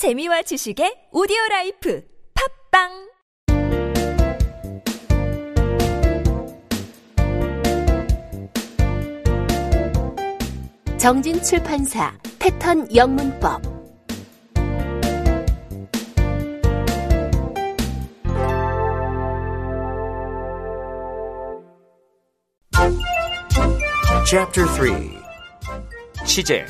재미와 지식의 오디오 라이프 팝빵! 정진 출판사 패턴 영문법. Chapter 3 취재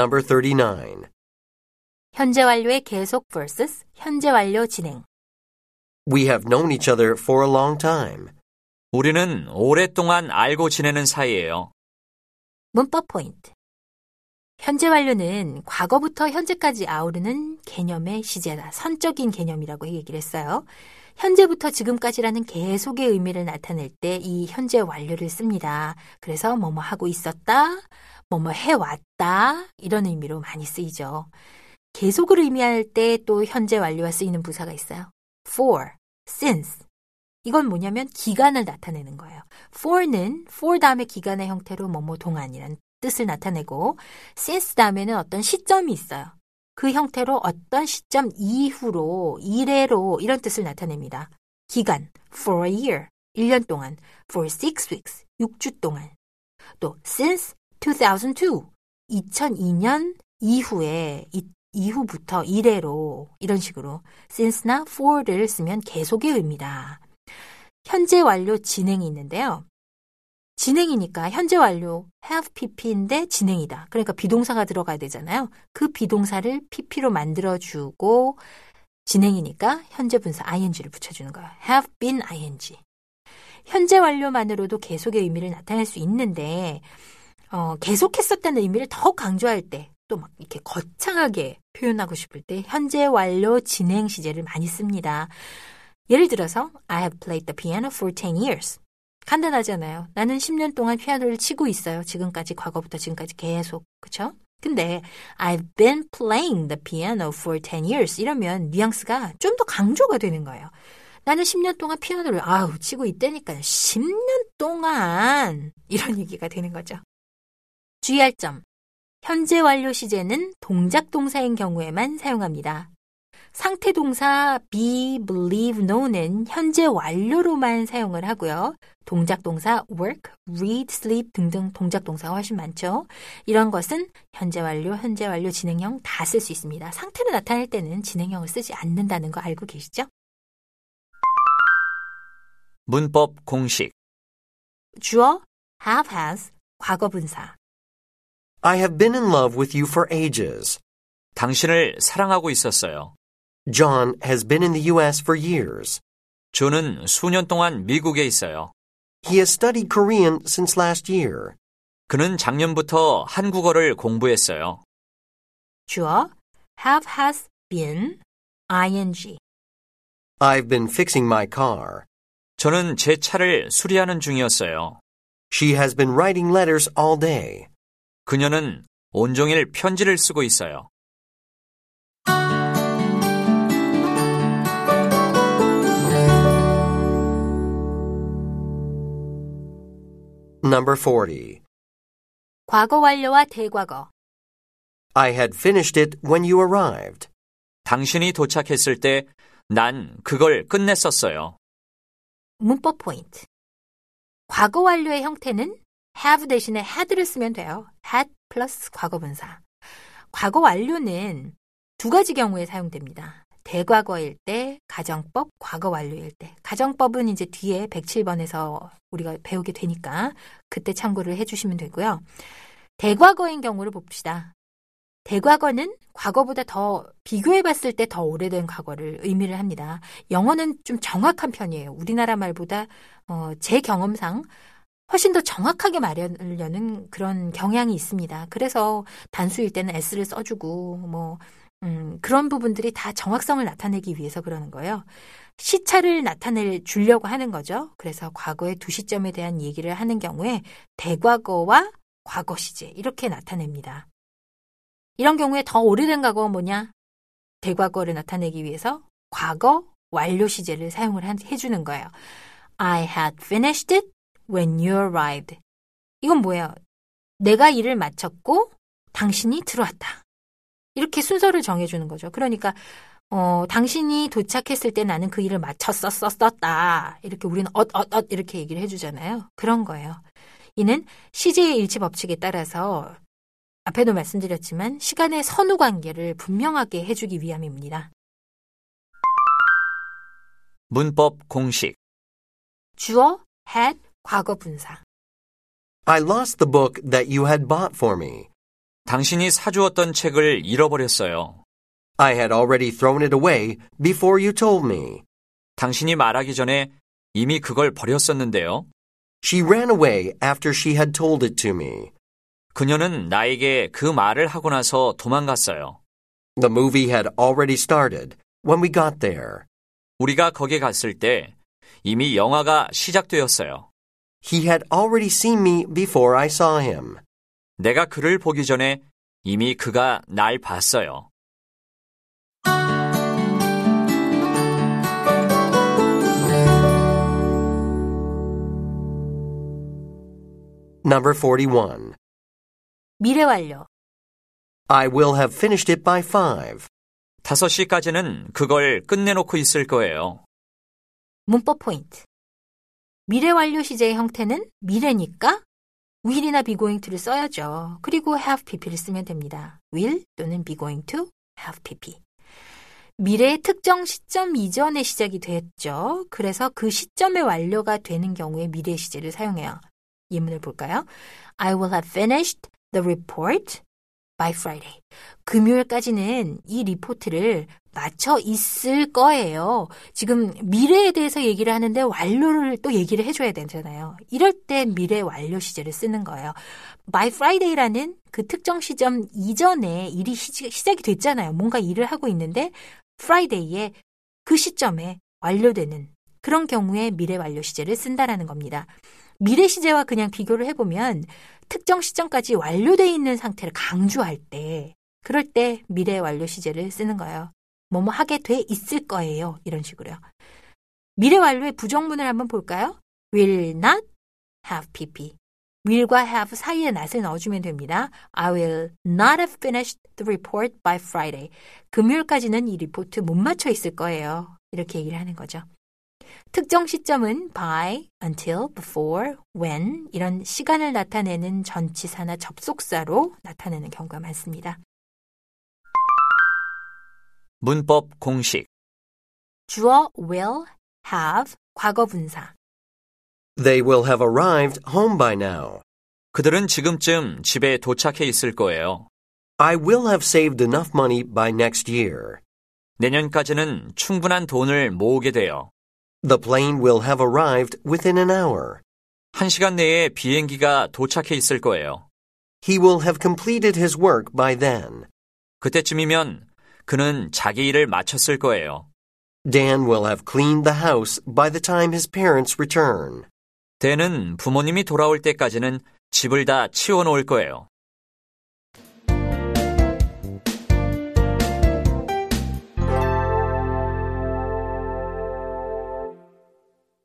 Number 39 현재 완료의 계속 vs 현재 완료 진행 We have known each other for a long time. 우리는 오랫동안 알고 지내는 사이예요. 문법 포인트 현재 완료는 과거부터 현재까지 아우르는 개념의 시제다. 선적인 개념이라고 얘기를 했어요. 현재부터 지금까지라는 계속의 의미를 나타낼 때 이 현재 완료를 씁니다. 그래서 뭐뭐 하고 있었다, 뭐뭐 해왔다 이런 의미로 많이 쓰이죠. 계속을 의미할 때 또 현재 완료와 쓰이는 부사가 있어요. for, since. 이건 뭐냐면 기간을 나타내는 거예요. for는 for 다음에 기간의 형태로 뭐뭐 동안이란 뜻을 나타내고 since 다음에는 어떤 시점이 있어요. 그 형태로 어떤 시점 이후로, 이래로 이런 뜻을 나타냅니다. 기간, for a year, 1년 동안, for six weeks, 6주 동안. 또 since 2002, 2002년 이후에, 이, 이후부터 이래로 이런 식으로 since나 for를 쓰면 계속의 의미다. 현재 완료 진행이 있는데요. 진행이니까 현재 완료 have pp인데 진행이다. 그러니까 비동사가 들어가야 되잖아요. 그 비동사를 pp로 만들어주고 진행이니까 현재 분사 ing를 붙여주는 거예요. have been ing. 현재 완료만으로도 계속의 의미를 나타낼 수 있는데 어, 계속했었다는 의미를 더 강조할 때 또 막 이렇게 거창하게 표현하고 싶을 때 현재 완료 진행 시제를 많이 씁니다. 예를 들어서 I have played the piano for 10 years. 간단하잖아요. 나는 10년 동안 피아노를 치고 있어요. 지금까지 과거부터 지금까지 계속. 그쵸? 근데 I've been playing the piano for 10 years 이러면 뉘앙스가 좀 더 강조가 되는 거예요. 나는 10년 동안 피아노를 아우 치고 있다니까 10년 동안 이런 얘기가 되는 거죠. 주의할 점. 현재 완료 시제는 동작 동사인 경우에만 사용합니다. 상태 동사 be, believe, know는 현재 완료로만 사용을 하고요. 동작 동사 work, read, sleep 등등 동작 동사가 훨씬 많죠. 이런 것은 현재 완료, 현재 완료, 진행형 다 쓸 수 있습니다. 상태를 나타낼 때는 진행형을 쓰지 않는다는 거 알고 계시죠? 문법 공식 주어 have, has, 과거 분사. I have been in love with you for ages. 당신을 사랑하고 있었어요. John has been in the U.S. for years. 존은 수년 동안 미국에 있어요. He has studied Korean since last year. 그는 작년부터 한국어를 공부했어요. 주어 have, has, been, ing. I've been fixing my car. 저는 제 차를 수리하는 중이었어요. She has been writing letters all day. 그녀는 온종일 편지를 쓰고 있어요. Number 40. 과거 완료와 대과거. I had finished it when you arrived. 당신이 도착했을 때 난 그걸 끝냈었어요. 문법 포인트. 과거 완료의 형태는 have 대신에 had를 쓰면 돼요. had 플러스 과거 분사. 과거 완료는 두 가지 경우에 사용됩니다. 대과거일 때, 가정법, 과거 완료일 때. 가정법은 이제 뒤에 107번에서 우리가 배우게 되니까 그때 참고를 해주시면 되고요. 대과거인 경우를 봅시다. 대과거는 과거보다 더 비교해 봤을 때 더 오래된 과거를 의미를 합니다. 영어는 좀 정확한 편이에요. 우리나라 말보다 어, 제 경험상 훨씬 더 정확하게 말하려는 그런 경향이 있습니다. 그래서 단수일 때는 s를 써주고 뭐 음, 그런 부분들이 다 정확성을 나타내기 위해서 그러는 거예요. 시차를 나타내 주려고 하는 거죠. 그래서 과거의 두 시점에 대한 얘기를 하는 경우에 대과거와 과거 시제 이렇게 나타냅니다. 이런 경우에 더 오래된 과거가 뭐냐? 대과거를 나타내기 위해서 과거 완료 시제를 사용을 한- 해주는 거예요. I had finished it when you arrived. 이건 뭐예요? 내가 일을 마쳤고 당신이 들어왔다. 이렇게 순서를 정해주는 거죠. 그러니까 어, 당신이 도착했을 때 나는 그 일을 마쳤었었다. 이렇게 우리는 엇엇엇 이렇게 얘기를 해주잖아요. 그런 거예요. 이는 시제의 일치 법칙에 따라서 앞에도 말씀드렸지만 시간의 선후 관계를 분명하게 해주기 위함입니다. 문법 공식. 주어 had 과거 분사. I lost the book that you had bought for me. 당신이 사주었던 책을 잃어버렸어요. I had already thrown it away before you told me. 당신이 말하기 전에 이미 그걸 버렸었는데요. She ran away after she had told it to me. 그녀는 나에게 그 말을 하고 나서 도망갔어요. The movie had already started when we got there. 우리가 거기 갔을 때 이미 영화가 시작되었어요. He had already seen me before I saw him. 내가 그를 보기 전에 이미 그가 날 봤어요. Number 41. 미래 완료. I will have finished it by 5. 5시까지는 그걸 끝내놓고 있을 거예요. 문법 포인트. 미래 완료 시제의 형태는 미래니까 will이나 be going to를 써야죠. 그리고 have pp를 쓰면 됩니다. will 또는 be going to have pp. 미래의 특정 시점 이전에 시작이 됐죠. 그래서 그 시점에 완료가 되는 경우에 미래 시제를 사용해요. 예문을 볼까요? I will have finished the report by Friday. 금요일까지는 이 리포트를 마쳐 있을 거예요. 지금 미래에 대해서 얘기를 하는데 완료를 또 얘기를 해줘야 되잖아요. 이럴 때 미래 완료 시제를 쓰는 거예요. By Friday라는 그 특정 시점 이전에 일이 시, 시작이 됐잖아요. 뭔가 일을 하고 있는데 Friday에 그 시점에 완료되는 그런 경우에 미래 완료 시제를 쓴다라는 겁니다. 미래 시제와 그냥 비교를 해보면 특정 시점까지 완료돼 있는 상태를 강조할 때 그럴 때 미래 완료 시제를 쓰는 거예요. 뭐뭐 하게 돼 있을 거예요. 이런 식으로요. 미래 완료의 부정문을 한번 볼까요? will not have pp. will과 have 사이에 not을 넣어주면 됩니다. I will not have finished the report by Friday. 금요일까지는 이 리포트 못 맞춰 있을 거예요. 이렇게 얘기를 하는 거죠. 특정 시점은 by, until, before, when 이런 시간을 나타내는 전치사나 접속사로 나타내는 경우가 많습니다. 문법 공식. 주어 will, have, 과거 분사. They will have arrived home by now. 그들은 지금쯤 집에 도착해 있을 거예요. I will have saved enough money by next year. 내년까지는 충분한 돈을 모으게 돼요. The plane will have arrived within an hour. 한 시간 내에 비행기가 도착해 있을 거예요. He will have completed his work by then. 그때쯤이면 그는 자기 일을 마쳤을 거예요. Dan will have cleaned the house by the time his parents return. 대는 부모님이 돌아올 때까지는 집을 다 치워 놓을 거예요.